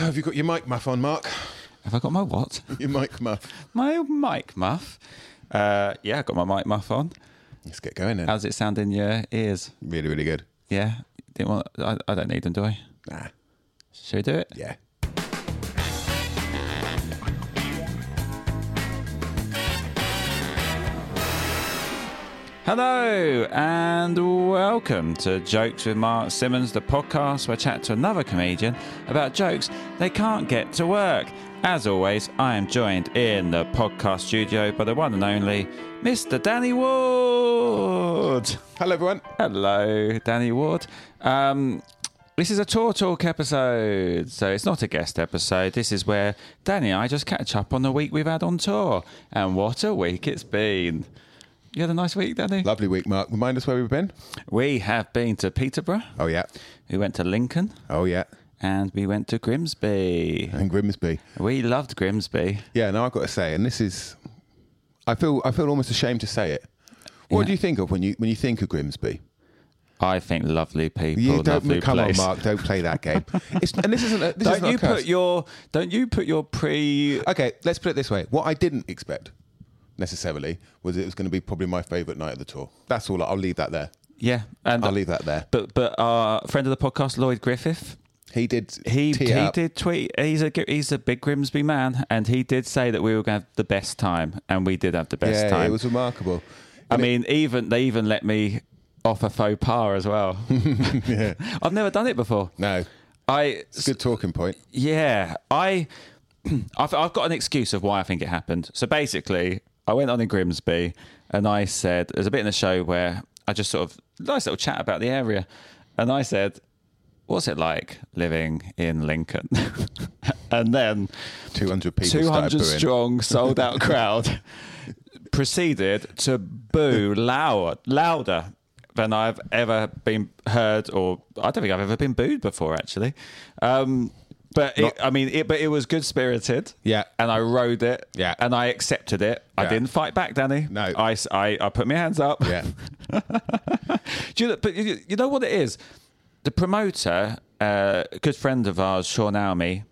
Have you got your mic muff on, Mark? Have I got my what? Your mic muff. My mic muff. Uh, yeah, I got my mic muff on. Let's get going then. How's it sound in your ears? really, really good. Yeah. Didn't want. I, I don't need them, do I? Nah. Should we do it? Yeah. Hello and welcome to Jokes with Mark Simmons, the podcast where I chat to another comedian about jokes they can't get to work. As always, I am joined in the podcast studio by the one and only Mr. Danny Ward. Hello, everyone. Hello, Danny Ward. Um, this is a tour talk episode, so it's not a guest episode. This is where Danny and I just catch up on the week we've had on tour, and what a week it's been. You had a nice week, Danny. Lovely week, Mark. Remind us where we've been. We have been to Peterborough. Oh yeah. We went to Lincoln, Oh yeah. and we went to Grimsby. And Grimsby. We loved Grimsby. Yeah. Now I've got to say, and this is, I feel, I feel almost ashamed to say it. What Yeah. do you think of when you when you think of Grimsby? I think lovely people, You don't lovely come place. on, Mark. Don't play that game. It's, and this isn't. A, this Don't isn't a you put your don't you put your pre Okay, let's put it this way. What I didn't expect necessarily was it was going to be probably my favourite night of the tour. That's all. I'll leave that there. yeah and I'll leave that there. But but our friend of the podcast, Lloyd Griffith, He did. he he up. did tweet. He's a he's a big Grimsby man, and he did say that we were going to have the best time, and we did have the best Yeah, time. it was remarkable. I And it- mean, even they even let me off a faux pas as well. Yeah, I've never done it before. no, I it's a good talking point. yeah, I I've, I've got an excuse of why I think it happened. So basically, I went on in Grimsby and I said there's a bit in the show where I just sort of nice little chat about the area, and I said, "What's it like living in Lincoln?" and then 200 people 200 strong sold out crowd proceeded to boo loud, louder than I've ever been heard, or I don't think I've ever been booed before, actually. Um, but it, I mean, it, but it was good spirited. Yeah. and I rode it. Yeah. and I accepted it. I Yeah. didn't fight back, Danny. No. I I put my hands up. Yeah. Do you know, but you, you know what it is? The promoter, uh, a good friend of ours, Sean Almy,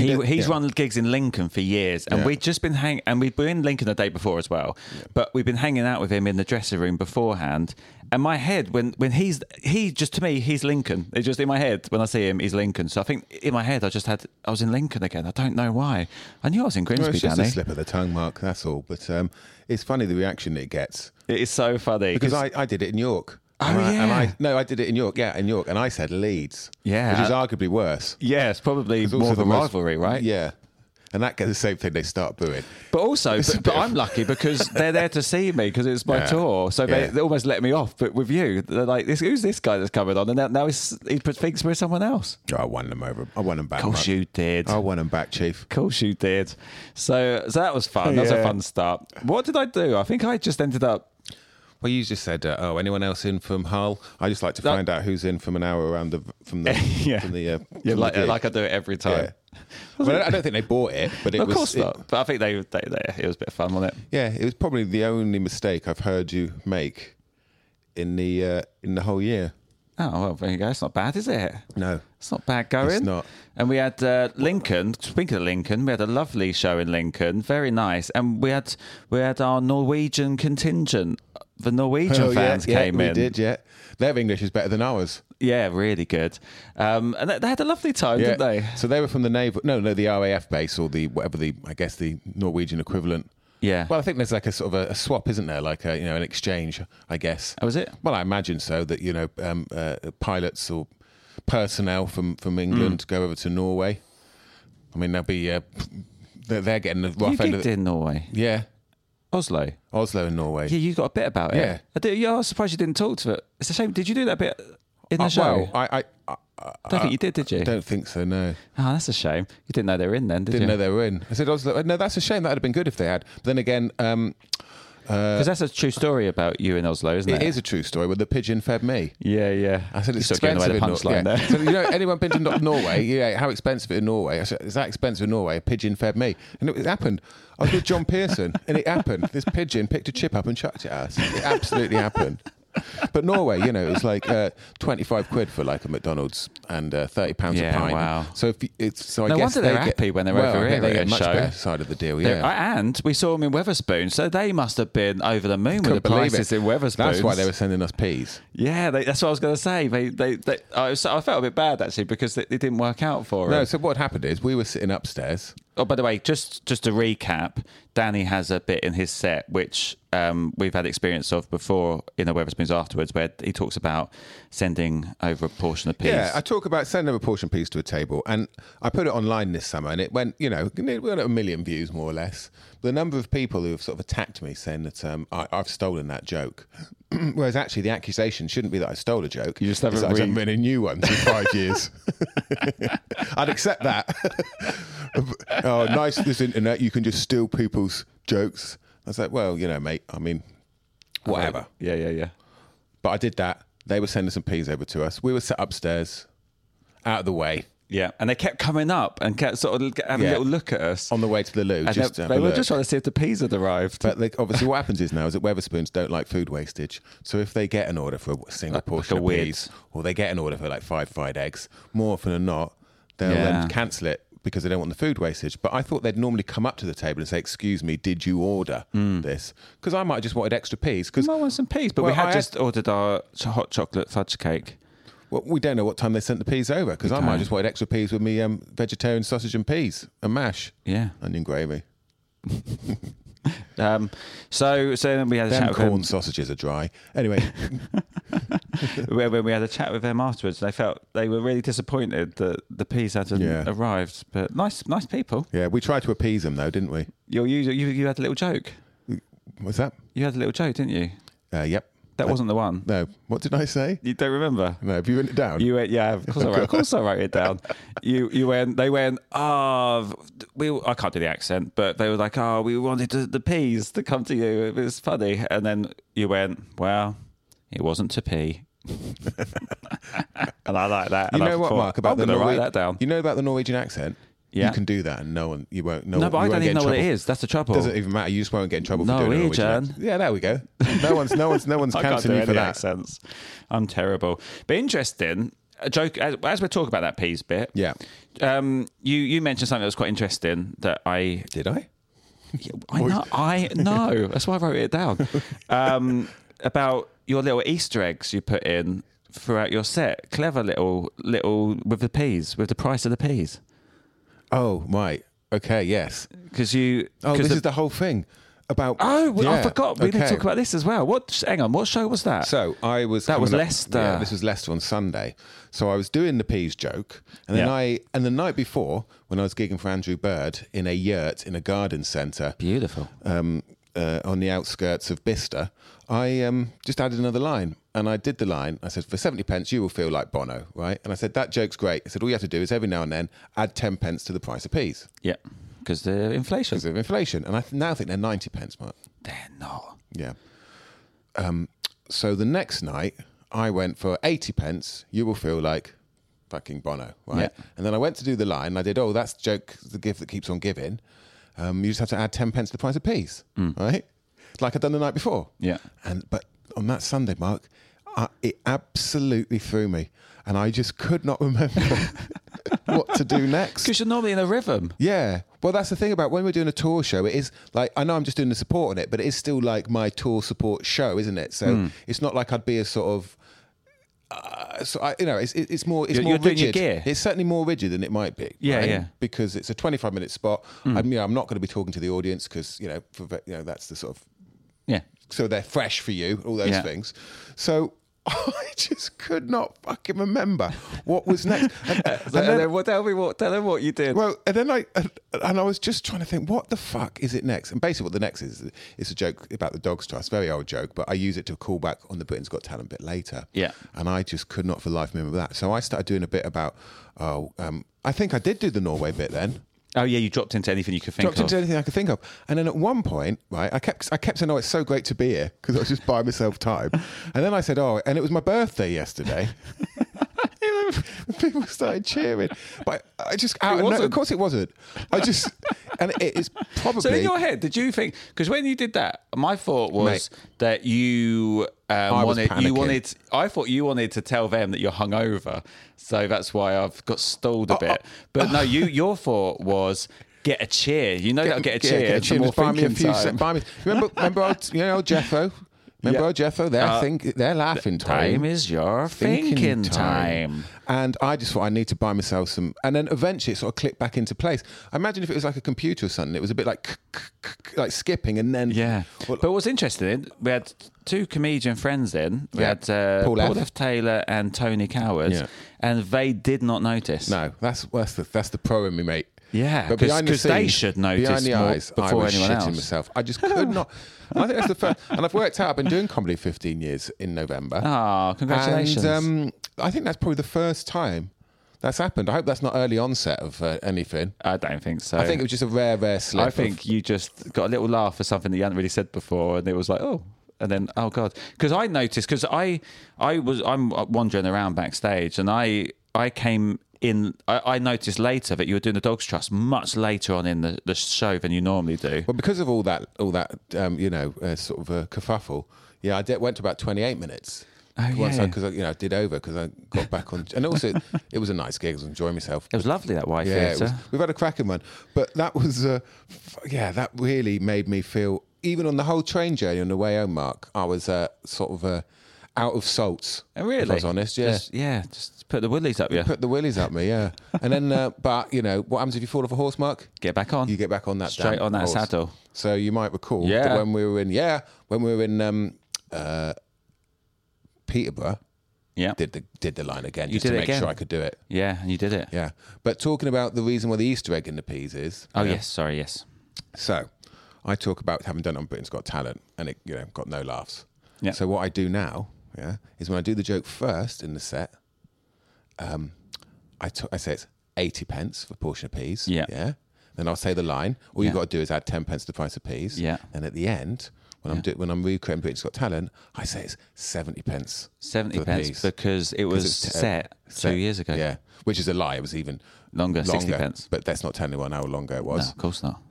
he, did- he's yeah. run gigs in Lincoln for years, and Yeah. we'd just been hanging, and we'd been in Lincoln the day before as well. But we've been hanging out with him in the dressing room beforehand. And my head, when when he's he just to me, he's Lincoln. It's just in my head when I see him, he's Lincoln. So I think in my head, I just had I was in Lincoln again. I don't know why. I knew I was in Well, Grimsby, it's just Danny. a slip of the tongue, Mark. That's all. But um, it's funny the reaction it gets It is so funny because I, I did it in York. Oh, and I, and yeah. I, no, I did it in York. Yeah, in York, and I said Leeds. Yeah. which is arguably worse. yeah, it's probably It's more of a rivalry, right? Yeah, and that gets the same thing. They start booing. But also, but, but I'm lucky because they're there to see me because it's my Yeah. tour. So they, Yeah. they almost let me off. But with you, they're like, this, "Who's this guy that's coming on?" And now, now he's, he thinks we're someone else. Oh, I won them over. I won them back. Of course you did. I won them back, Chief. Of course you did. So, so that was fun. That was a fun start. What did I do? I think I just ended up. Well, you just said, uh, "Oh, anyone else in from Hull?" I just like to No. find out who's in from an hour around the from the Yeah. from the uh, Yeah, from like, the like I do it every time. Yeah. Well, I don't think they bought it, but it of was. course it- not. But I think they, they, they, it was a bit of fun, wasn't it? yeah, it was probably the only mistake I've heard you make in the uh, in the whole year. Oh well, there you go. It's not bad, is it? No, It's not bad going. It's not. And we had uh, Lincoln. Speaking of Lincoln, we had a lovely show in Lincoln. Very nice. And we had we had our Norwegian contingent. The Norwegian Oh, yeah, fans yeah, came we in. did, yeah. Their English is better than ours. Yeah, really good. Um, and they, they had a lovely time, didn't they? So they were from the naval, no, no, the RAF base or the whatever the, I guess the Norwegian equivalent. Yeah. Well, I think there's like a sort of a, a swap, isn't there? Like a you know an exchange, I guess. Oh, is it? Well, I imagine so. That you know um, uh, pilots or personnel from from England Hmm. go over to Norway. I mean, they'll be uh, they're, they're getting the You rough end of gigged in Norway, Yeah, Oslo. Oslo in Norway. Yeah, you got a bit about it. Yeah. I, do, yeah, I was surprised you didn't talk to it. It's a shame. Did you do that bit in the Uh, show? well, I, I, I I don't think you did, did you? I don't think so. No. Oh, that's a shame. You didn't know they were in then, did Didn't you? know they were in. I said, Oslo. No, that's a shame. That'd have been good if they had. But then again, um, Uh, because that's a true story about you in Oslo, isn't it? it is a true story. Where the pigeon fed me. Yeah, yeah. I said it's You're expensive in the punchline yeah. there. So you know, anyone been to Nor- Norway? Yeah, how expensive it in Norway? I said, is that expensive in Norway? A pigeon fed me, and it, it happened. I was with John Pearson, and it happened. This pigeon picked a chip up and chucked it at us. It absolutely happened. But Norway, you know, it was like uh, twenty-five quid for like a McDonald's and uh, thirty pounds Yeah, a pint. wow. So if you, it's so I No guess wonder they're they get- happy when they're well, over here They get much show. better side of the deal. They're- Yeah. And we saw them in Wetherspoon, so they must have been over the moon with Couldn't the believe prices it. in Wetherspoon. That's why they were sending us peas. Yeah, they, that's what I was going to say. They, they, they, I, was, I felt a bit bad actually because it, didn't work out for No, them. so what happened is we were sitting upstairs. Oh, by the way, just just to recap, Danny has a bit in his set which um, we've had experience of before in the Wetherspoons afterwards, where he talks about sending over a portion of peas. Yeah, I talk about sending a portion piece to a table, and I put it online this summer, and it went, you know, we got a million views more or less. The number of people who have sort of attacked me saying that um, I, I've stolen that joke, whereas actually the accusation shouldn't be that I stole a joke. You just haven't that I haven't re- been a new one in five years. I'd accept that. oh, nice this internet. You can just steal people's jokes. I was like, well, you know, mate. I mean, whatever. Yeah, yeah, yeah. But I did that. They were sending some peas over to us. We were sat upstairs, out of the way, Yeah, and they kept coming up and kept sort of having Yeah. a little look at us. on the way to the loo. and just they, they were look. just trying to see if the peas had arrived. But they, obviously, what happens is now is that Wetherspoons don't like food wastage. So if they get an order for a single Like- portion like a of peas, or they get an order for like five fried eggs, more often than not, they'll um, Yeah. then cancel it because they don't want the food wastage. But I thought they'd normally come up to the table and say, "Excuse me, did you order hmm. this?" Because I might have just wanted extra peas. Because. I want some peas, but we had I just ordered our hot chocolate fudge cake. Well, we don't know what time they sent the peas over because I might just wanted extra peas with me um, vegetarian sausage and peas and mash, Yeah. onion gravy. Um, so so then we had a Them chat with corn them. sausages are dry. Anyway, When when we had a chat with them afterwards, they felt they were really disappointed that the peas hadn't Yeah. arrived. But nice, nice people. yeah, we tried to appease them though, didn't we? You, you you you had a little joke. What's that? You had a little joke, didn't you? Uh, yep. That wasn't the one. No. What did I say? You don't remember? No. Have you written it down? You went, yeah, of course I wrote, of course I wrote it down. You you went, they went, oh, we, I can't do the accent, but they were like, oh, we wanted to, the peas to come to you. It was funny, and then you went, well, it wasn't to pee. and I like that. You and I know what, thought, Mark? About I'm the to write that down. You know about the Norwegian accent? Yeah. You can do that, and no one, you won't. No, no, but I don't even know what it is. That's the trouble. Doesn't even matter. You just won't get in trouble for doing Norwegian. Accent. Yeah, there we go. No one's, no one's, no one's cancelling you for that. accents. I'm terrible. But interesting. A joke as, as we talk about that peas bit. Yeah. Um, you you mentioned something that was quite interesting that I Did I? I know I know that's why I wrote it down um, about your little Easter eggs you put in throughout your set. Clever little little with the peas with the price of the peas Oh, right. Okay. Yes. because you Oh, this the- is the whole thing about. oh well, I forgot we didn't okay. talk about this as well. What hang on what show was that? So I was That was up- Leicester. Yeah, this was Leicester on Sunday. So I was doing the peas joke, and then Yeah. I and the night before when I was gigging for Andrew Bird in a yurt in a garden centre Beautiful. um, uh, on the outskirts of Bicester, I um, just added another line. And I did the line. I said, for 70 pence, you will feel like Bono, right? And I said, that joke's great. I said, all you have to do is every now and then add 10 pence to the price of peas Yeah, because the inflation. because of inflation. And I th- now think they're 90 pence, Mark. They're not. Yeah. Um, so the next night, I went for 80 pence. You will feel like fucking Bono, right? Yeah. And then I went to do the line. I did, oh, that's the joke, the gift that keeps on giving. Um, you just have to add 10 pence to the price of peas, right? Like I'd done the night before. Yeah. And but on that Sunday, Mark, I, it absolutely threw me, and I just could not remember what to do next. Because you're normally in a rhythm. Yeah. Well, that's the thing about when we're doing a tour show. It is like I know I'm just doing the support on it, but it is still like my tour support show, isn't it? So Hmm. it's not like I'd be a sort of. uh, so I, you know, it's, it's more, it's You're- more you're doing your rigid. gear. It's certainly more rigid than it might be. Yeah, right? yeah. Because it's a 25 minute spot. Hmm. I'm, you know, I'm not going to be talking to the audience because you know, for, you know, that's the sort of Yeah. So they're fresh for you, all those Yeah. things. So I just could not fucking remember what was next. And, and And then- tell me what tell them what you did. well, and then I and, and I was just trying to think, what the fuck is it next? And basically, what the next is, it's a joke about the Dogs Trust, very old joke, but I use it to call back on the Britain's Got Talent bit later. Yeah. and I just could not for life remember that. So I started doing a bit about. Oh, um, I think I did do the Norway bit then oh yeah, you dropped into anything you could think of. dropped of. into anything I could think of. And then at one point, right, I kept I kept saying, "Oh, it's so great to be here," because I was just buying myself time. And then I said, "Oh, and it was my birthday yesterday." People started cheering, but I just of no, of course it wasn't. I just and it is probably So in your head, did you think? Because when you did that, my thought was Mate. that you um, I was wanted. You wanted. I thought you wanted to tell them that you're hungover, so that's why I've got stalled a bit. but no, you. Your thought was get a cheer. You know that'll get a yeah, cheer. get a cheer. Buy me a few. se- Buy me. Remember, remember, old, you know, Jeffo. Remember, Yeah. Jeffo. They're Uh, think they're laughing time. Time is your thinking, time. And I just thought I need to buy myself some. And then eventually it sort of clicked back into place. I imagine if it was like a computer or something, it was a bit like like skipping and then Yeah. Well, but what's interesting, we had two comedian friends in. We Yeah. had uh, Paul Paul, F. F. Taylor and Tony Coward, Yeah. and they did not notice. no, that's that's the that's the pro in me, mate. Yeah, but behind the 'cause they should notice behind the eyes, I was anyone shitting else. myself. I just could not. I think that's the first. And I've worked out. I've been doing comedy 15 years in November. Ah, congratulations. And um, I think that's probably the first time that's happened. I hope that's not early onset of uh, anything. I don't think so. I think it was just a rare, rare slip. I of- think you just got a little laugh for something that you hadn't really said before, and it was like, oh, and then oh god, because I noticed because I I was I'm wandering around backstage, and I I came in. I, I noticed later that you were doing the Dogs Trust much later on in the, the show than you normally do. Well, because of all that, all that, um, you know, uh, sort of a kerfuffle. Yeah, I did, went to about 28 minutes. Oh, Once yeah. because I, you know, I did over because I got back on, and also it was a nice gig. I was enjoying myself. It was lovely that Y Yeah, Theatre. we've had a cracking one, but that was, uh, yeah, that really made me feel. Even on the whole train journey on the way home, Mark, I was uh, sort of uh, out of salts. Oh, really? If I was honest, yeah. Just, yeah, just put the willies up you. Put the willies up me, yeah. And then, uh, but you know, what happens if you fall off a horse, Mark? Get back on. You get back on that Straight on that horse. saddle. So you might recall Yeah. that when we were in, yeah, when we were in um, uh, Peterborough, Yeah. did the did the line again You just did to make again? sure I could do it. Yeah, and you did it. Yeah, but talking about the reason why the Easter egg in the peas is. Oh, yeah. yes. Sorry, yes. So, I talk about having done it on Britain's Got Talent, and it you know got no laughs. Yeah. So what I do now, yeah, is when I do the joke first in the set, um, I t- I say it's eighty pence for a portion of peas. Yeah. Yeah. Then I'll say the line. All Yeah. you've got to do is add ten pence to the price of peas. Yeah. And at the end, when I'm do- when I'm recreating Britain's Got Talent, I say it's seventy pence. 70 for pence peas. because it was it's te- set two years ago. Yeah. Which is a lie. It was even Longer, 60 pence. But that's not telling anyone how longer it No, was. of course not.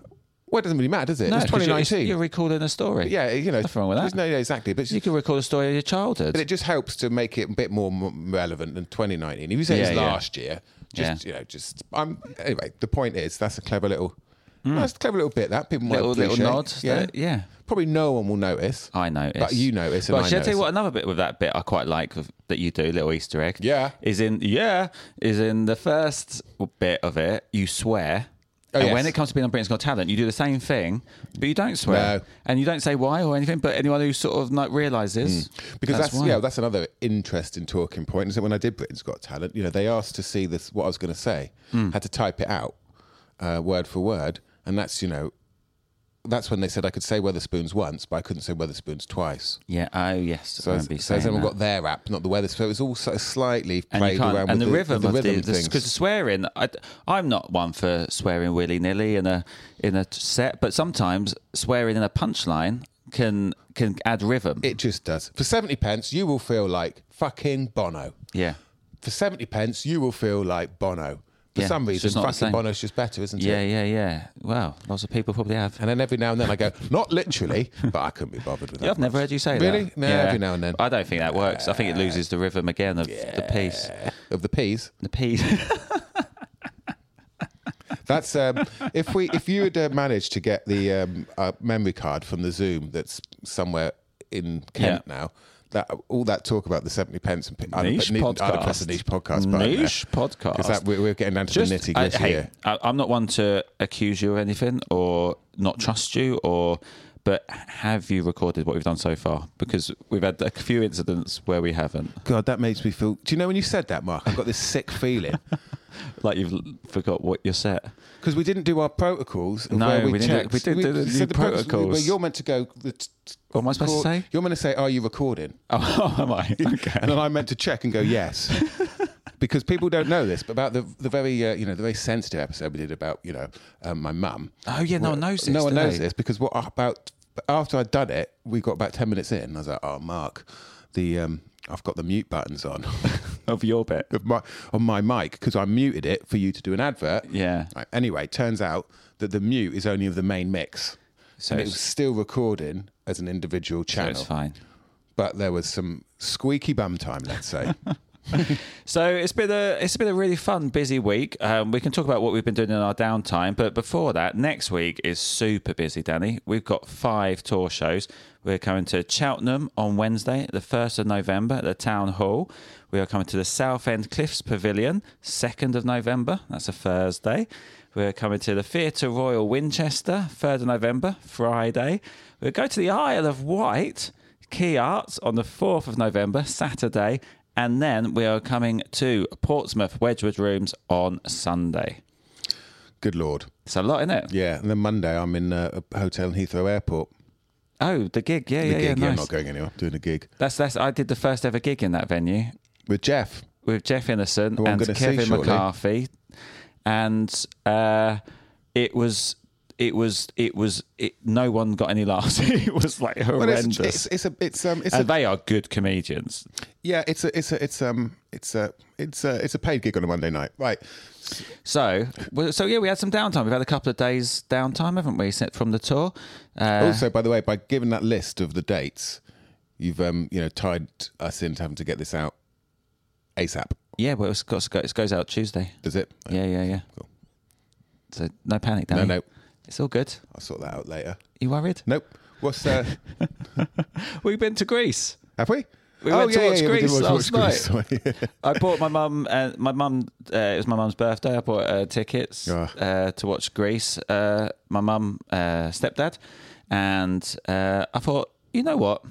Well, it doesn't really matter, does it? No, it's 'cause you're- 2019. You're, recalling a story. yeah, you know, Nothing wrong with that. No, yeah, exactly. But, You can recall a story of your childhood. but it just helps to make it a bit more m- relevant than 2019. If you say it's Yeah, yeah. last year, just Yeah. you know, just I'm anyway. The point is that's a clever little, hmm. that's a clever little bit that people might little little nod. Yeah, that- yeah. probably no one will notice. I notice. But you notice and But I shall I tell you what? Another bit with that bit I quite like that you do, little Easter egg. Yeah. Is in yeah is in the first bit of it. You swear. Oh, and yes. when it comes to being on Britain's Got Talent, you do the same thing, but you don't swear, No. and you don't say why or anything. But anyone who sort of like realizes, Because that's, why. yeah, that's another interesting talking point. Is that when I did Britain's Got Talent, you know, they asked to see this what I was going to say, Hmm. had to type it out uh, word for word, and that's you know, that's when they said I could say Wetherspoons once, but I couldn't say Wetherspoons twice. yeah. Oh yes. So, I so remember you has saying everyone that. got their app, not the weather. So it was all sort of slightly and played around and with the, the, rhythm the of rhythm the because swearing I, i'm not one for swearing willy-nilly in a in a set but sometimes swearing in a punchline can can add rhythm it just does. For seventy pence, you will feel like fucking Bono. yeah For seventy pence, you will feel like Bono. For Yeah, some reason, fucking. Bono's just better, isn't yeah it? yeah yeah yeah. well lots of people probably have And then every now and then I go, not literally, but I couldn't be bothered with that. I've never heard you say really? that. Really? No, Yeah. every now and then. I don't think that works. I think it loses the rhythm again of the piece. Of the peas. The piece. That's um, if we if you had uh, managed to get the um, uh, memory card from the Zoom that's somewhere in Kent now. That all that talk about the seventy pence and Niche I'd podcast. press niche podcast Niche podcast. because that we're, we're getting down to Just, the nitty gritty hey, here. I, I'm not one to accuse you of anything or not trust you or. But have you recorded what we've done so far? Because we've had a few incidents where we haven't. God, that makes me feel. Do you know when you said that, Mark? I've got this sick feeling Like you've forgot what you're set. because we didn't do our protocols. No, we, we didn't do- we did do the said new protocols. Where you're meant to go. The t- What am I supposed to say? You're meant to say, "Are you recording?" Oh, am I? Okay. And then I'm meant to check and go yes, because people don't know this. But about the the very uh, you know the very sensitive episode we did about you know um, my mum. Oh, yeah, no one knows this, No one knows they? this because what about after I'd done it, we got about ten minutes in. and I was like, oh Mark, the um, I've got the mute buttons on of your bit. of my on my mic because I muted it for you to do an advert. Yeah. Right, Anyway, turns out that the mute is only of the main mix. So and it was still recording as an individual So channel, it's fine. but there was some squeaky bum time, let's say. So it's been a it's been a really fun, busy week. Um, we can talk about what we've been doing in our downtime, but before that, next week is super busy, Danny. We've got five tour shows. We're coming to Cheltenham on Wednesday, the first of November at the Town Hall. We are coming to the Southend Cliffs Pavilion, second of November. That's a Thursday. We're coming to the Theatre Royal Winchester, third of November, Friday. We'll go to the Isle of Wight. Quay Arts on the 4th of November, Saturday, and then we are coming to Portsmouth Wedgwood Rooms on Sunday. Good lord. It's a lot, isn't it? Yeah, and then Monday I'm in uh, a hotel in Heathrow Airport. Oh, the gig, yeah, The yeah, gig, yeah, yeah, I'm not going anywhere. Doing a gig That's that's. I did the first ever gig in that venue with Jeff. with Jeff Innocent and Kevin. McCarthy, and uh, it was. It was. It was. It, no one got any laughs. it was like Well, horrendous. it's, it's, it's a it's um it's and a they are good comedians. yeah it's a it's a it's um it's a it's a it's a paid gig on a Monday night. Right. So, so yeah, we had some downtime. We've had a couple of days downtime, haven't we, from the tour? Uh, also, by the way, by giving that list of the dates, you've um you know tied us into having to get this out ASAP. yeah, well, it's got, it goes out Tuesday. Does it? Yeah, yeah, yeah. Cool. So no panic, No, no. It's all good. I'll sort that out later. You worried? Nope. What's uh We've been to Grease. have we? We went to watch we did Grease watch- last Grease. I bought my mum. Uh, my mum. Uh, it was my mum's birthday. I bought uh, tickets Ah. uh, to watch Grease. Uh, my mum, uh, stepdad, and uh, I thought, you know what?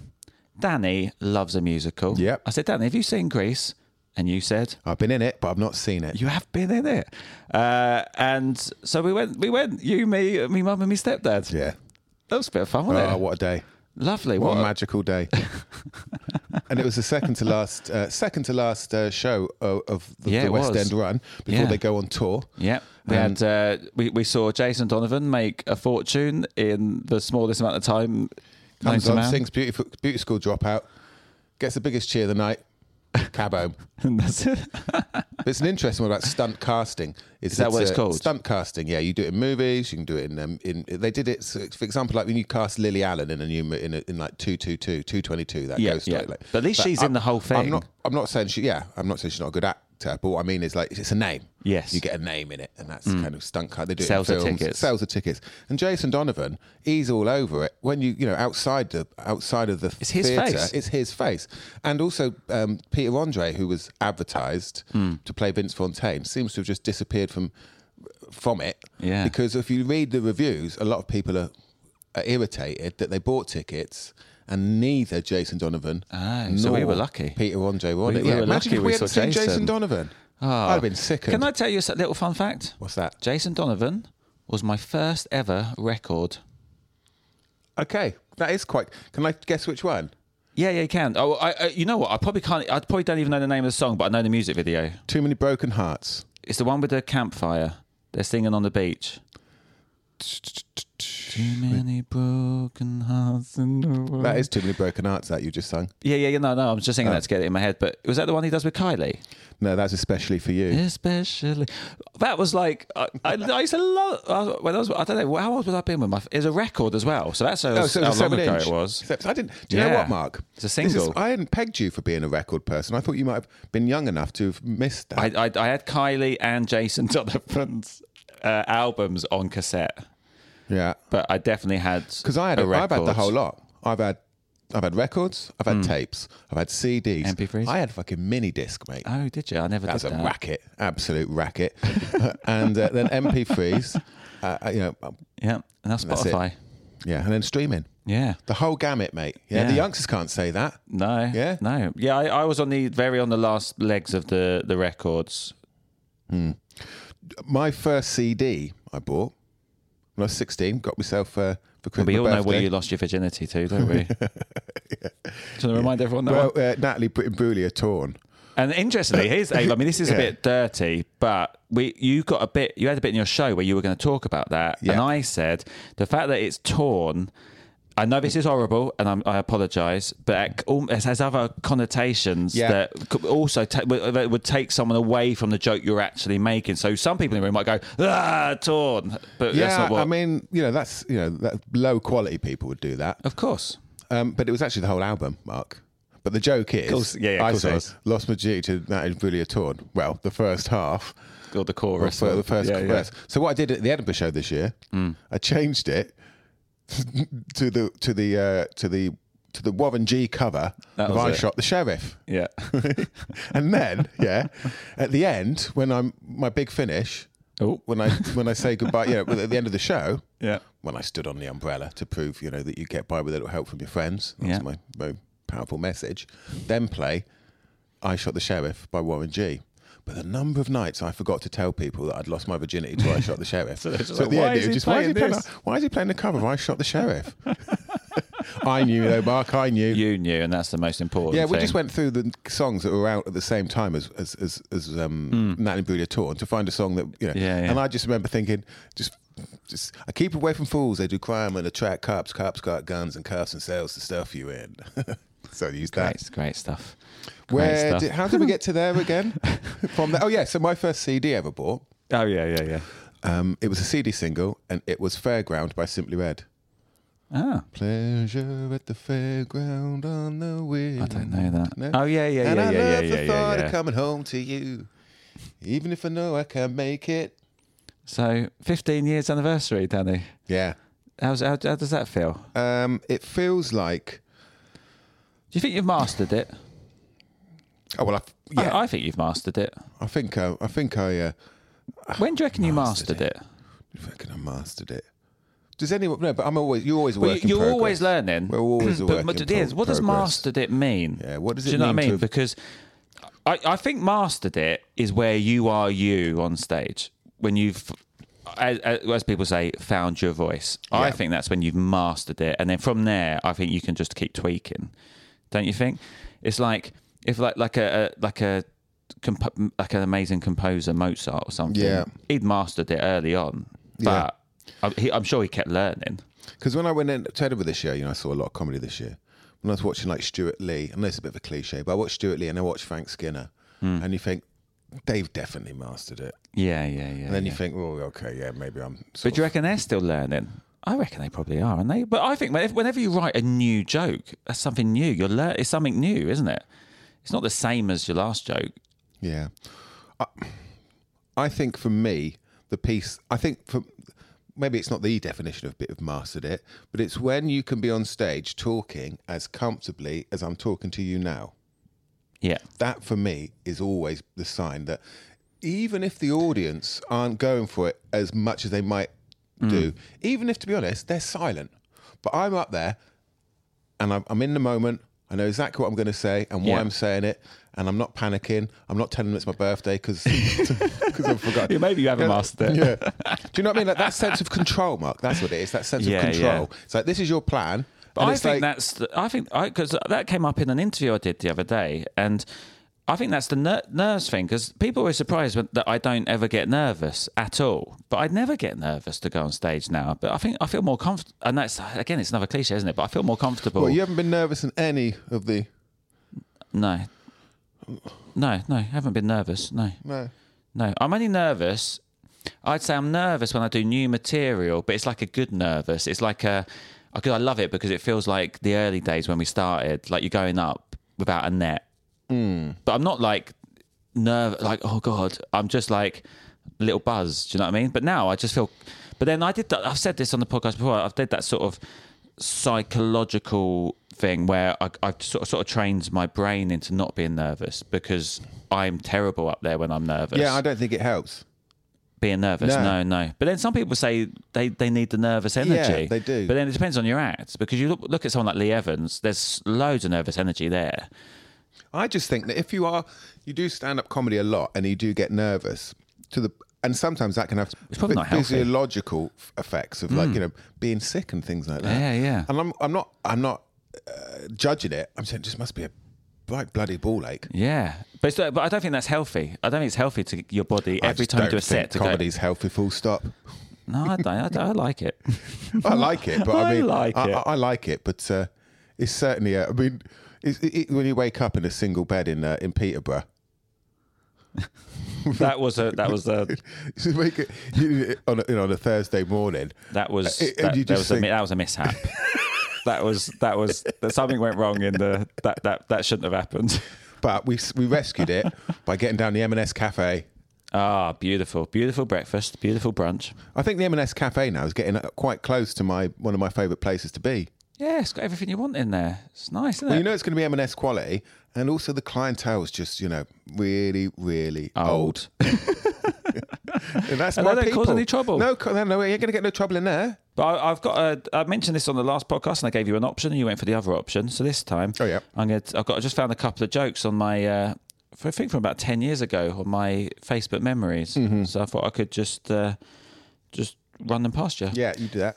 Danny loves a musical. Yep. I said, Danny, have you seen Grease? And you said, I've been in it, but I've not seen it. you have been in it. Uh, and so we went. We went. You, me, me mum, and me stepdad. Yeah. That was a bit of fun, wasn't Oh, it? what a day! Lovely. What, What, a magical day! and it was the second to last, uh, second to last uh, show of, of the, Yeah, the West was. End run before Yeah. they go on tour. Yeah, we And- had uh, we we saw Jason Donovan make a fortune in the smallest amount of time. Comes on, sings beautiful, beauty school dropout, gets the biggest cheer of the night. Cab home. And that's it. It's an interesting one about stunt casting. Is that what it's uh, called? Stunt casting. Yeah, you do it in movies. You can do it in. Um, in they did it. so, For example, like when you cast Lily Allen in a new in, a, in like two two two two twenty two. That Yeah, ghost yeah. story. Like, But at least she's in the whole thing. I'm not. I'm not saying she. Yeah, I'm not saying she's not a good actor. But what I mean is like it's a name. Yes. Mm. you get a name in it, and that's kind of stunt cast. They do Sells it the in films. tickets. Sells the tickets. And Jason Donovan, he's all over it. When you you know outside the outside of the It's his face. it's his face. And also um, Peter Andre, who was advertised Hmm. to play Vince Fontaine, seems to have just disappeared from from it. Yeah. Because if you read the reviews, a lot of people are, are irritated that they bought tickets. And neither Jason Donovan Oh, so we nor were lucky. Peter Andre were on We- it. we Yeah, were imagine lucky if we we hadn't seen Jason, Jason. Donovan. Ah. I'd have been sickened. Can I tell you a little fun fact? What's that? Jason Donovan was my first ever record. Okay, that is quite. Can I guess which one? Yeah, yeah, you can. Oh, I, I, you know what? I probably can't. I probably don't even know the name of the song, but I know the music video. Too many broken hearts. It's the one with the campfire. They're singing on the beach. Too many broken hearts in the world. That is too many broken hearts. That you just sung. Yeah, yeah, yeah. No, no. I'm just singing that to get it in my head. But was that the one he does with Kylie? No, that's especially for you. Especially, that was like I, I, I used to love I- when I was. I don't know how old was I been with my. It was a record as well, so that's how, Oh, so it how was a long seven ago inch. it was. Except I didn't. Do you know Yeah. what, Mark? It's a This is- single. I hadn't pegged you for being a record person. I thought you might have been young enough to have missed that. I, I, I had Kylie and Jason Donovan's uh, albums on cassette, yeah, but I definitely had because I had. a A, I've had the whole lot. I've had I've had records, I've had tapes, I've had CDs, MP3s? I had fucking mini disc, mate. Oh, did you? I never did that was did a that. racket, absolute racket. and uh, then MP3s, uh, uh, you know, um, Yeah, and that's That's. Spotify. yeah, and then streaming. Yeah. The whole gamut, mate. Yeah, the youngsters can't say that. No. Yeah? No. Yeah, I, I was on the very on the last legs of the the records. My first CD I bought when I was 16, got myself uh, for Christmas. We all know where you lost your virginity to, don't we? Do you want to remind everyone that Well, uh, Natalie Imbruglia torn. And interestingly, here's. I mean, this is a bit dirty, but we you got a bit. You had a bit in your show where you were going to talk about that, and I said the fact that it's torn. I know this is horrible, and I'm, I apologise, but it, has other connotations Yeah. that could also ta- that would take someone away from the joke you're actually making. So some people in the room might go, "Ah, torn," but that's Yeah, not what. I mean, you know, that's you know, that low quality people would do that. of course, Um, but it was actually the whole album, Mark. But the joke is, course- yeah, yeah, I say, lost my G to Natalie Imbruglia torn. Well, the first half, or the or chorus, for the first yeah, chorus. So what I did at the Edinburgh show this year, I changed it to the to the uh, to the to the Warren G cover That of I it. Shot the Sheriff. Yeah, and then, yeah, at the end, when I'm my big finish, Oh. when I when I say goodbye, know, at the end of the show, yeah. when I stood on the umbrella to prove, you know, that you get by with a little help from your friends. That's Yeah. my very powerful message. Then play I Shot the Sheriff by Warren G. But the number of nights I forgot to tell people that I'd lost my virginity to I Shot the Sheriff. so, at the "Why end, is it was he just, why is, he playing playing this?" why is he playing the cover of I Shot the Sheriff? I knew though, Mark, I knew. You knew, and that's the most important. Yeah, we thing. just went through the songs that were out at the same time as as as, as um, Natalie Imbruglia Torn to find a song that you know. Yeah, yeah. And I just remember thinking, just just I keep away from fools. They do crime and attract cops. Cops got guns and cuffs and sells the stuff you in. so I used that. Great, great stuff. Great Where stuff. did, how did we get to there again? From there? Oh yeah, so my first CD ever bought. oh yeah, yeah, yeah. Um, it was a CD single, and it was Fairground by Simply Red. Ah, Pleasure at the fairground on the wind. I don't know that. No? Oh yeah, yeah, and yeah, I yeah, yeah, love yeah, the yeah, thought yeah. of coming home to you, even if I know I can't make it. So, 15 years anniversary, Danny. Yeah, How's, how, how does that feel? um, it feels like. Do you think you've mastered it? Oh well, I, yeah, I, I think you've mastered it. I, think uh, I think I. Uh, When do you reckon you Mastered mastered it? I reckon I mastered it. Does anyone? No, but I'm always. You're always Well, working. you're always learning. We're always a but, but in it is, pro- what does mastered it mean? Yeah, what does Do it you know what I mean? Because I, I think mastered it is where you are you on stage when you've. As, as people say, found your voice. I think that's when you've mastered it, and then from there, I think you can just keep tweaking. Don't you think? It's like if like like a, a like a compo- like an amazing composer Mozart or something. Yeah. he'd mastered it early on, Yeah. but I, he, I'm sure he kept learning. Because when I went in to Edinburgh this year, you know, I saw a lot of comedy this year. When I was watching like Stewart Lee, I know it's a bit of a cliche, but I watched Stewart Lee and I watched Frank Skinner, Hmm. and you think they've definitely mastered it. Yeah, yeah, yeah. And then yeah. you think, well, okay, yeah, maybe I'm. But do you reckon they're still learning? I reckon they probably are, aren't they? But I think whenever, you write a new joke, that's something new. You're lear- it's something new, isn't it? It's not the same as your last joke. Yeah. I, I think for me, the piece, I think for maybe it's not the definition of bit of mastered it, but it's when you can be on stage talking as comfortably as I'm talking to you now. Yeah, That for me is always the sign that even if the audience aren't going for it as much as they might do, mm. even if to be honest, they're silent, but I'm up there and I'm, I'm in the moment. I know exactly what I'm going to say and why Yeah. I'm saying it, and I'm not panicking. I'm not telling them it's my birthday because I forgot. Yeah, maybe you haven't mastered it. Yeah. Do you know what I mean? Like that sense of control, Mark. That's what it is. That sense Yeah, of control. It's like this is your plan. but I think like- that's. I think because that came up in an interview I did the other day, and I think that's the ner- nerves thing. Because people were surprised when, that I don't ever get nervous at all, but I'd never get nervous to go on stage now. But I think I feel more comfortable, and that's again, it's another cliche, isn't it? But I feel more comfortable. Well, you haven't been nervous in any of the. No. No, no, haven't been nervous. No. No. No. I'm only nervous. I'd say I'm nervous when I do new material, but it's like a good nervous. It's like a because I love it because it feels like the early days when we started, like you're going up without a net. Hmm. But I'm not like nerve like oh god. I'm just like a little buzz. Do you know what I mean? But now I just feel. But then I did that. I've said this on the podcast before. I've did that sort of psychological thing where I, I've sort of, sort of trained my brain into not being nervous because I'm terrible up there when I'm nervous. Yeah, I don't think it helps. being nervous. No. No. no, But then some people say they, they need the nervous energy. Yeah, they do. But then it depends on your act because you look, look at someone like Lee Evans. There's loads of nervous energy there. I just think that if you are, you do stand up comedy a lot, and you do get nervous to the, and sometimes that can have physiological f- effects of like you know being sick and things like that. Yeah, yeah. And I'm I'm not I'm not uh, judging it. I'm saying it just must be a like bloody ball ache. Yeah, but but I don't think that's healthy. I don't think it's healthy to your body every time you don't a set to go. comedy's healthy. Full stop. No, I don't. I, don't, I like it. I like it, but I mean, I like I, it. I, like it, but uh, it's certainly. Uh, I mean, it, it- when you wake up in a single bed in uh, in Peterborough, That was a that was a you wake it, you, on a, you know, on a Thursday morning. that was Uh, that, that was a think- mi- that was a mishap. that was that was that something went wrong in the that that that shouldn't have happened. But we we rescued it by getting down the M&S Cafe. Ah, beautiful, beautiful breakfast, beautiful brunch. I think the M&S Cafe now is getting uh, quite close to my one of my favourite places to be. Yeah, it's got everything you want in there. It's nice, isn't Well, it? you know it's going to be M&S quality, and also the clientele is just you know really really old. And that's And my they don't cause people. any trouble. No, no, no, you're going to get no trouble in there. But I, I've got a. I mentioned this on the last podcast, and I gave you an option, and you went for the other option. So this time, Oh, yeah. I'm going. to I've got. I just found a couple of jokes on my. Uh, for, I think from about ten years ago on my Facebook memories. Mm-hmm. So I thought I could just uh, just run them past you. Yeah, you do that.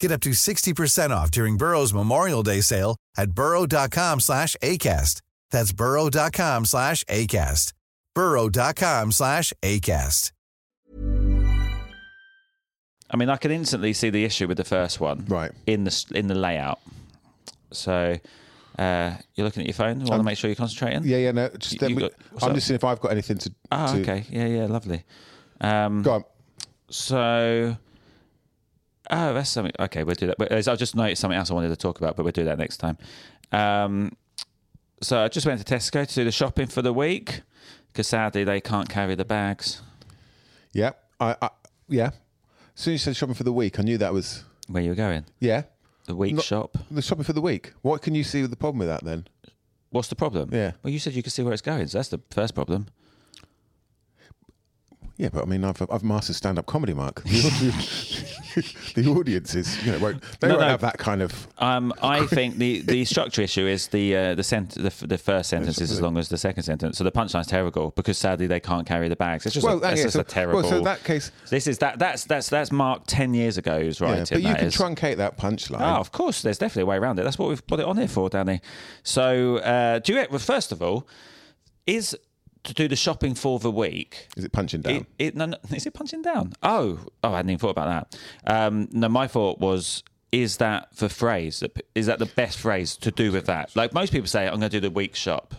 Get up to 60% off during Burrow's Memorial Day sale at burrow.com slash ACAST. That's burrow.com slash ACAST. burrow.com slash ACAST. I mean, I can instantly see the issue with the first one, Right. In the in the layout. So uh, you're looking at your phone. You want to make sure you're concentrating? Yeah, yeah, no. Just You- let got- I'm up? just seeing if I've got anything to. Ah, to- okay. Yeah, yeah, lovely. Um, Go on. So, oh, that's something. Okay, we'll do that. But I've just noticed something else I wanted to talk about, but we'll do that next time. Um, so I just went to Tesco to do the shopping for the week because sadly they can't carry the bags. Yeah, I, I yeah. As soon as you said shopping for the week, I knew that was Where you were going? yeah. The week Not- shop. The shopping for the week. What can you see with the problem with that then? What's the problem? Yeah. Well, you said you could see where it's going, so that's the first problem. Yeah, but I mean, I've I've mastered stand up comedy, Mark. The, audiences, you know, won't they No, won't no. have that kind of. Um, I think the, the structure issue is the uh, the, sent- the the first sentence is as long as the second sentence. So the punchline's terrible because sadly they can't carry the bags. It's just Well, a, it's yeah, just so- a terrible. well, so that case- this is that that's that's that's Mark ten years ago who's Yeah, writing. but you that can is. truncate that punchline. Oh, of course. There's definitely a way around it. That's what we've put it on here for, Danny. So, uh, do you? Well, first of all, is to do the shopping for the week. Is it punching down? It, it, no, no, is it punching down? Oh, oh, I hadn't even thought about that. Um, no, my thought was, is that the phrase? Is that the best phrase to do with that? Like most people say, I'm going to do the week shop.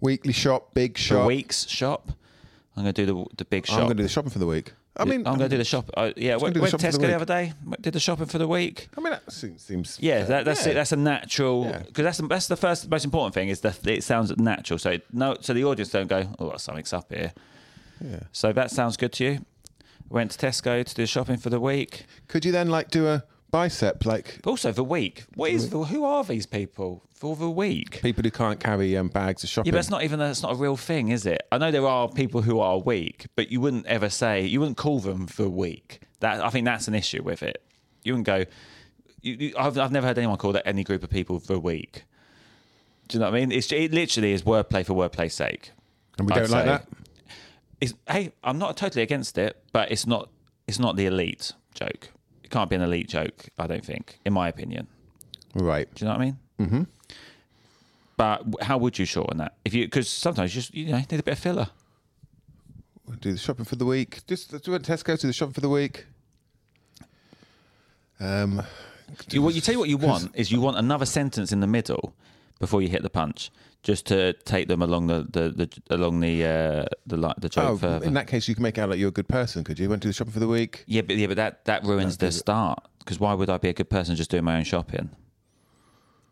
Weekly shop, big shop, The week's shop. I'm going to do the the big shop. I'm going to do the shopping for the week. I mean, I'm going to do the shop. Uh, yeah, went, do the went to shopping for Tesco the the other day. went- Did the shopping for the week. I mean, that seems, seems Yeah, that, that's yeah. it. That's a natural Yeah. because that's the, that's the first most important thing is that it sounds natural. So no, so the audience don't go, oh, something's up here. Yeah. So that sounds good to you. Went to Tesco to do shopping for the week. Could you then like do a bicep like But also the week. What is the, who are these people for the week? people who can't carry um, bags of shopping? Yeah, but it's not even that's not a real thing, is it? I know there are people who are weak, but you wouldn't ever say you wouldn't call them the weak. That I think that's an issue with it. You wouldn't go. You, you, I've I've never heard anyone call that any group of people the weak. Do you know what I mean? It's it literally is wordplay for wordplay's sake. and we I'd don't like say. that. It's, hey, I'm not totally against it, but it's not it's not the elite joke. It can't be an elite joke. I don't think, in my opinion. Right. Do you know what I mean? Mm-hmm. But how would you shorten that? If you because sometimes you just you know need a bit of filler. Do the shopping for the week. Just do it Tesco. Do the shopping for the week. Um, You, what you tell you what you want is you want another sentence in the middle before you hit the punch, just to take them along the, the, the along the uh, the the joke oh, further. in that case, you can make out like you're a good person. Could you? Went to the shopping for the week. yeah, but yeah, but that that ruins the start because why would I be a good person just doing my own shopping?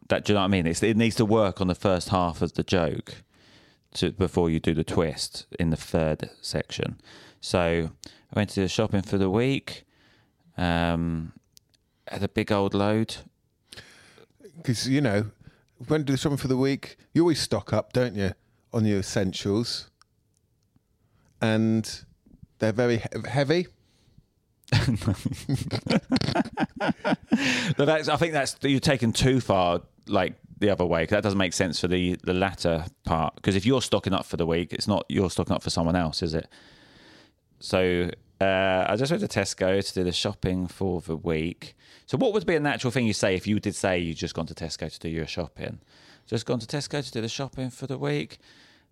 That do you know what I mean? It's, it needs to work on the first half of the joke to before you do the twist in the third section. So I went to the shopping for the week. Um, had a big old load. Because you know, when do the shopping for the week, you always stock up, don't you, on your essentials, and they're very he- heavy. That's, I think that's you're taken too far, like the other way. 'cause that doesn't make sense for the the latter part. Because if you're stocking up for the week, it's not you're stocking up for someone else, is it? So uh, I just went to Tesco to do the shopping for the week. So what would be a natural thing you say if you did say you just gone to Tesco to do your shopping? Just gone to Tesco to do the shopping for the week.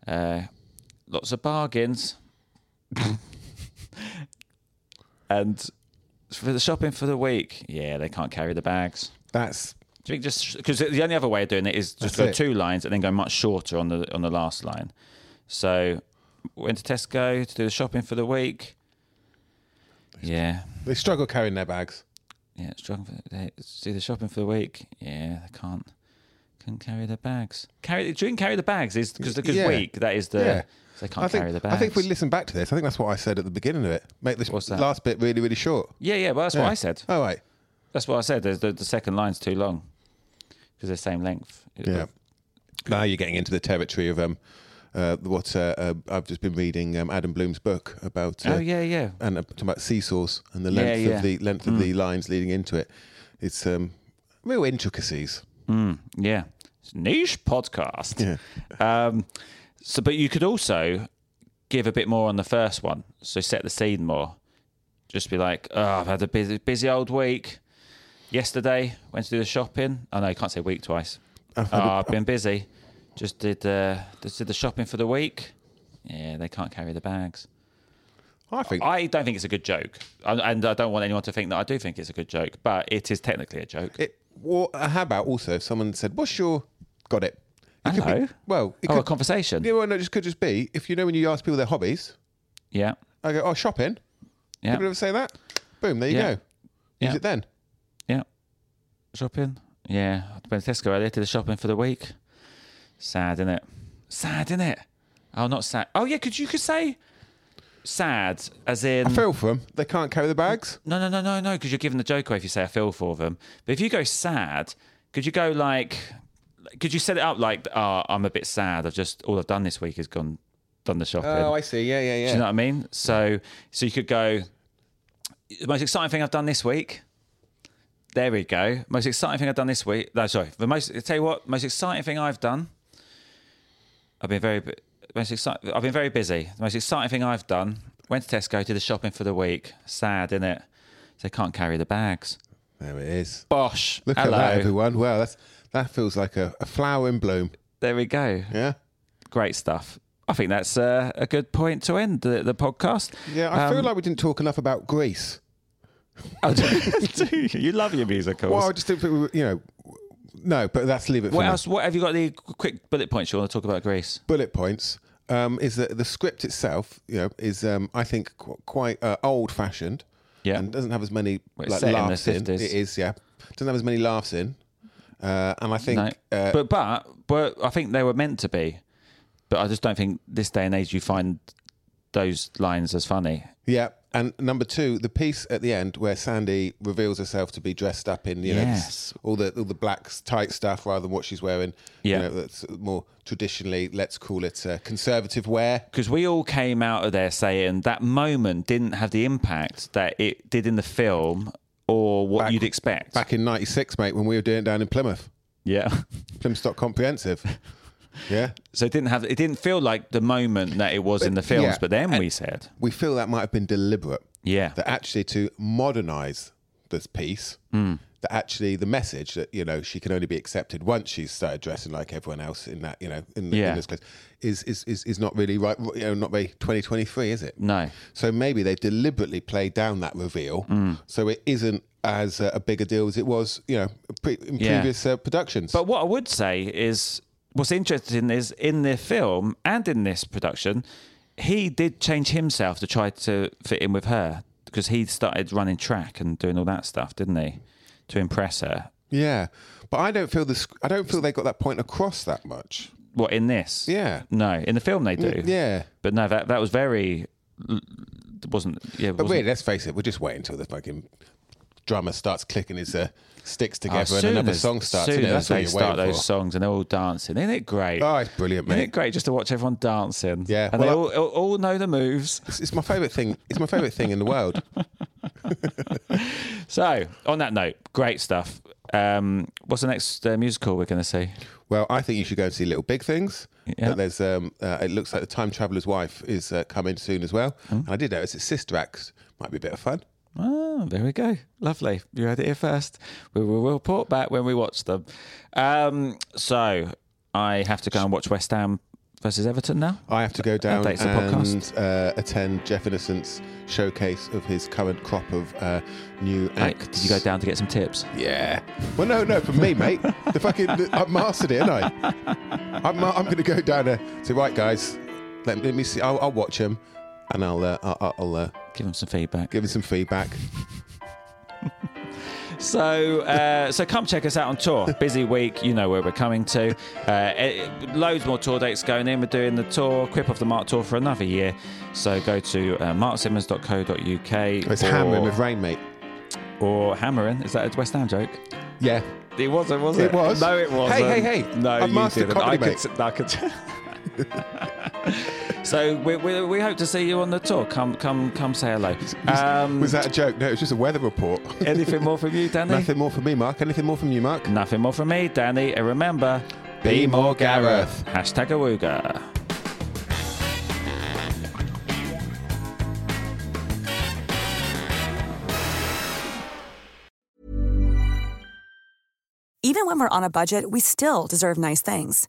Uh, lots of bargains. and for the shopping for the week, yeah, they can't carry the bags. That's Do you think just because the only other way of doing it is just That's go it. two lines and then go much shorter on the on the last line. So went to Tesco to do the shopping for the week. Yeah, they struggle carrying their bags. yeah. Strong for they do the shopping for the week. Yeah, they can't can't carry their bags. Carry do you carry the bags is because because Yeah. week that is the Yeah. they can't I think, carry the bags. I think if we listen back to this, I think that's what I said at the beginning of it. Make this What's that? last bit really, really short. yeah, yeah. Well, that's Yeah. what I said. Oh, right. That's what I said. There's the, the second line's too long because they're same length. Yeah. Now you're getting into the territory of um, uh, what uh, uh, I've just been reading um, Adam Bloom's book about. Uh, Oh yeah, yeah. and uh, talking about seesaws and the length yeah. Mm. of the length of the lines leading into it. It's um, real intricacies. Mm, yeah. It's a niche podcast. Yeah. Um, so, but you could also give a bit more on the first one. So set the scene more. Just be like, oh, I've had a busy, busy old week. Yesterday, went to do the shopping. Oh no, you can't say week twice. I've, oh, a, I've been busy. Just did uh, just did the shopping for the week. Yeah, they can't carry the bags. I think I don't think it's a good joke, and and I don't want anyone to think that I do think it's a good joke. But it is technically a joke. it. Well, how about also if someone said, "What's your?" Got it. It could be- Hello? well, it oh, a could, conversation. yeah, well, no, it just could just be if you know when you ask people their hobbies. Yeah, I go, "Oh, shopping." yeah. People ever say that? Boom, there you Yeah. go. Use Yeah. it then. Yeah. Shopping. Yeah. I went to Tesco earlier, did the shopping for the week. Sad, innit? Sad, innit? Oh, not sad. Oh, yeah, could you could say sad as in. I feel for them. They can't carry the bags. no, no, no, no, no, because you're giving the joke away if you say I feel for them. But if you go sad, could you go like. Could you set it up like, oh, I'm a bit sad. I've just. All I've done this week is gone. Done the shopping. Oh, I see. Yeah, yeah, yeah. Do you know what I mean? So, so you could go. The most exciting thing I've done this week. There we go. Most exciting thing I've done this week. No, sorry. The most. I tell you what. Most exciting thing I've done. I've been very. Most exciting. I've been very busy. The most exciting thing I've done. Went to Tesco, did the shopping for the week. Sad, isn't it? They can't carry the bags. there it is. Bosh. Look Hello. at that, everyone. Wow, that's that feels like a, a flower in bloom. There we go. Yeah. Great stuff. I think that's uh, a good point to end the, the podcast. Yeah, I feel Um, like we didn't talk enough about Grease. Oh, do do you? You love your musicals. Well, I just think we you know, no, but let's leave it What else? What have you got? The quick bullet points you want to talk about Grease? Bullet points. um, is that the script itself, you know, is um, I think qu- quite uh, old-fashioned. Yeah. and doesn't have as many Well, like, set in the laughs in. It is, yeah. Doesn't have as many laughs in, uh, and I think. No, uh, but but but I think they were meant to be. But I just don't think this day and age you find those lines as funny. Yeah, and number two, the piece at the end where Sandy reveals herself to be dressed up in you know Yes. all the all the black tight stuff rather than what she's wearing. Yeah. you know, that's more traditionally, let's call it uh, conservative wear. Because we all came out of there saying that moment didn't have the impact that it did in the film or what Back- you'd expect. Back in '96, mate, when we were doing it down in Plymouth, Yeah. Plymouth Stock Comprehensive. yeah, So it didn't have it didn't feel like the moment that it was in the films, yeah. but then And- we said, we feel that might have been deliberate. Yeah. that actually to modernise this piece. Hmm. That actually the message that you know she can only be accepted once she's started dressing like everyone else in that you know in, the, Yeah. in this case is, is is is not really right you know not very 2023 is it No. so maybe they deliberately played down that reveal Hmm. so it isn't as uh, a bigger deal as it was you know pre- in Yeah. previous uh, productions But what I would say is what's interesting is in the film and in this production, he did change himself to try to fit in with her because he started running track and doing all that stuff, didn't he? To impress her. yeah but I don't feel this I don't feel they got that point across that much What in this? Yeah. No, in the film they do. Mm, yeah But no, that that was very It wasn't yeah. But wasn't- really, let's face it, we'll just wait until the fucking drummer starts clicking his uh, sticks Oh, together and another as- song starts. Soon isn't it? as That's what you're start those for. songs and they're all dancing, isn't it great? Oh, it's brilliant, Isn't it great just to watch everyone dancing? Yeah, and well, they all, all, know the moves. It's, it's my favourite thing. It's my favourite thing in the world. So, on that note, great stuff. Um, what's the next uh, musical we're going to see? Well, I think you should go and see Little Big Things. Yeah. But there's, um, uh, it looks like the Time Traveller's Wife is uh, coming soon as well. Hmm. And I did notice its sister act might be a bit of fun. Oh, there we go. Lovely. You heard it here first. We will report back when we watch them. Um, so, I have to go and watch West Ham versus Everton now. I have to go down and uh, attend Jeff Innocent's showcase of his current crop of uh, new acts. did you go down to get some tips? Yeah. Well, no, no, for me, mate. The fucking I've mastered it, haven't I? I'm, I'm going to go down there. Say, right, guys, let, let me see. I'll, I'll watch them, and I'll uh, I'll, I'll uh, Give them some feedback. give him some feedback. So, uh, so come check us out on tour. Busy week, you know where we're coming to. Uh, eh, loads more tour dates going in. We're doing the tour, Crip of the Mark tour for another year. So go to uh, marksimmons.co.uk. It's or, hammering with rain, mate. Or hammering. Is that a West Ham joke? Yeah. It wasn't, was It it? was. No, it wasn't. Hey, hey, hey. No, I've you didn't. comedy, I could. I could so we, we, we hope to see you on the tour. Come, come, come, say hello. Um, Was that a joke? No, it was just a weather report. anything more from you, Danny? Nothing more from me, Mark. Anything more from you, Mark? Nothing more from me, Danny. And remember, Be more Gareth. Hashtag Awooga. Even when we're on a budget, we still deserve nice things.